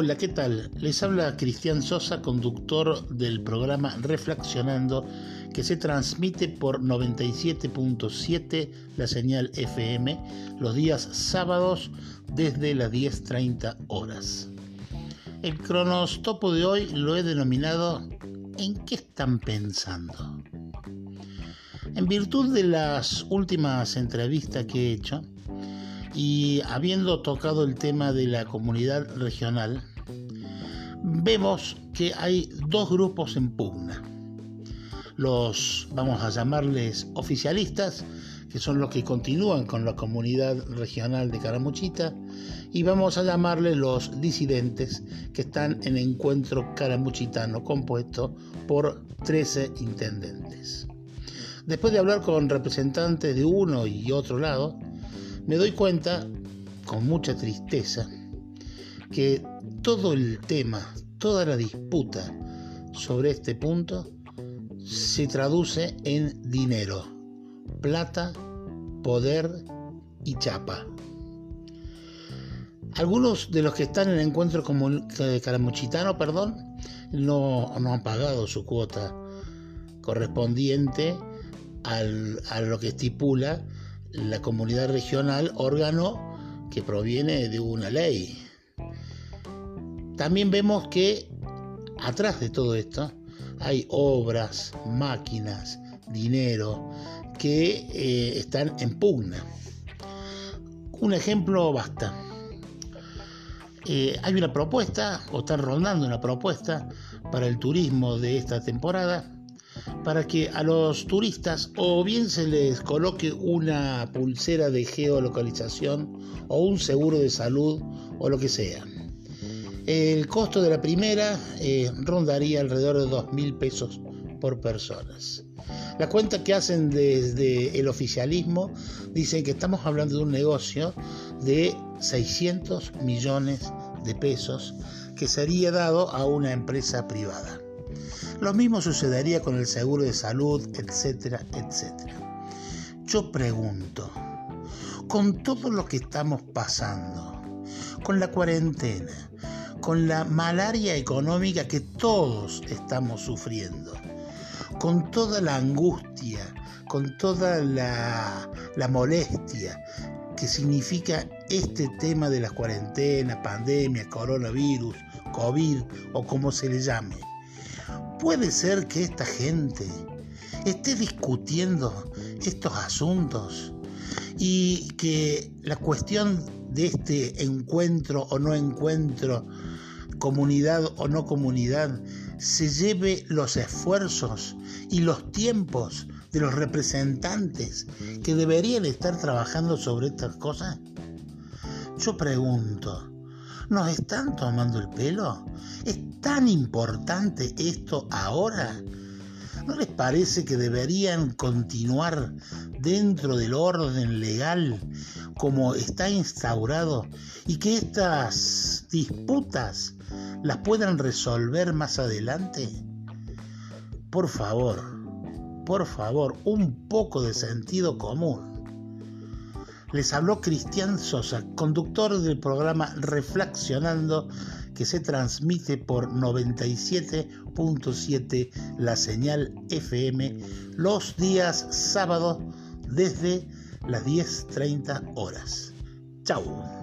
Hola, ¿qué tal? Les habla Cristian Sosa, conductor del programa Reflexionando, que se transmite por 97.7 la señal FM los días sábados desde las 10.30 horas. El cronostopo de hoy lo he denominado ¿En qué están pensando? En virtud de las últimas entrevistas que he hecho, y habiendo tocado el tema de la comunidad regional, vemos que hay dos grupos en pugna. Los, vamos a llamarles oficialistas, que son los que continúan con la comunidad regional de Caramuchita, y vamos a llamarles los disidentes, que están en encuentro caramuchitano compuesto por 13 intendentes. Después de hablar con representantes de uno y otro lado, me doy cuenta, con mucha tristeza, que todo el tema, toda la disputa sobre este punto se traduce en dinero, plata, poder y chapa. Algunos de los que están en el encuentro caramuchitano, perdón, no, no han pagado su cuota correspondiente a lo que estipula la comunidad regional órgano que proviene de una ley. También vemos que atrás de todo esto hay obras, máquinas, dinero que eh, están en pugna. Un ejemplo basta. Eh, hay una propuesta, o están rondando una propuesta para el turismo de esta temporada, para que a los turistas o bien se les coloque una pulsera de geolocalización o un seguro de salud o lo que sea. El costo de la primera eh, rondaría alrededor de 2 mil pesos por personas. La cuenta que hacen desde el oficialismo dicen que estamos hablando de un negocio de 600 millones de pesos que sería dado a una empresa privada. Lo mismo sucedería con el seguro de salud, etcétera, etcétera. Yo pregunto, con todo lo que estamos pasando, con la cuarentena, con la malaria económica que todos estamos sufriendo, con toda la angustia, con toda la, la molestia que significa este tema de la cuarentena, pandemia, coronavirus, COVID o como se le llame. ¿Puede ser que esta gente esté discutiendo estos asuntos y que la cuestión de este encuentro o no encuentro, comunidad o no comunidad, se lleve los esfuerzos y los tiempos de los representantes que deberían estar trabajando sobre estas cosas? Yo pregunto, ¿nos están tomando el pelo? ¿Es tan importante esto ahora? ¿No les parece que deberían continuar dentro del orden legal como está instaurado y que estas disputas las puedan resolver más adelante? Por favor, por favor, un poco de sentido común. Les habló Cristian Sosa, conductor del programa Reflexionando que se transmite por 97.7 la señal FM los días sábados desde las 10.30 horas. Chau.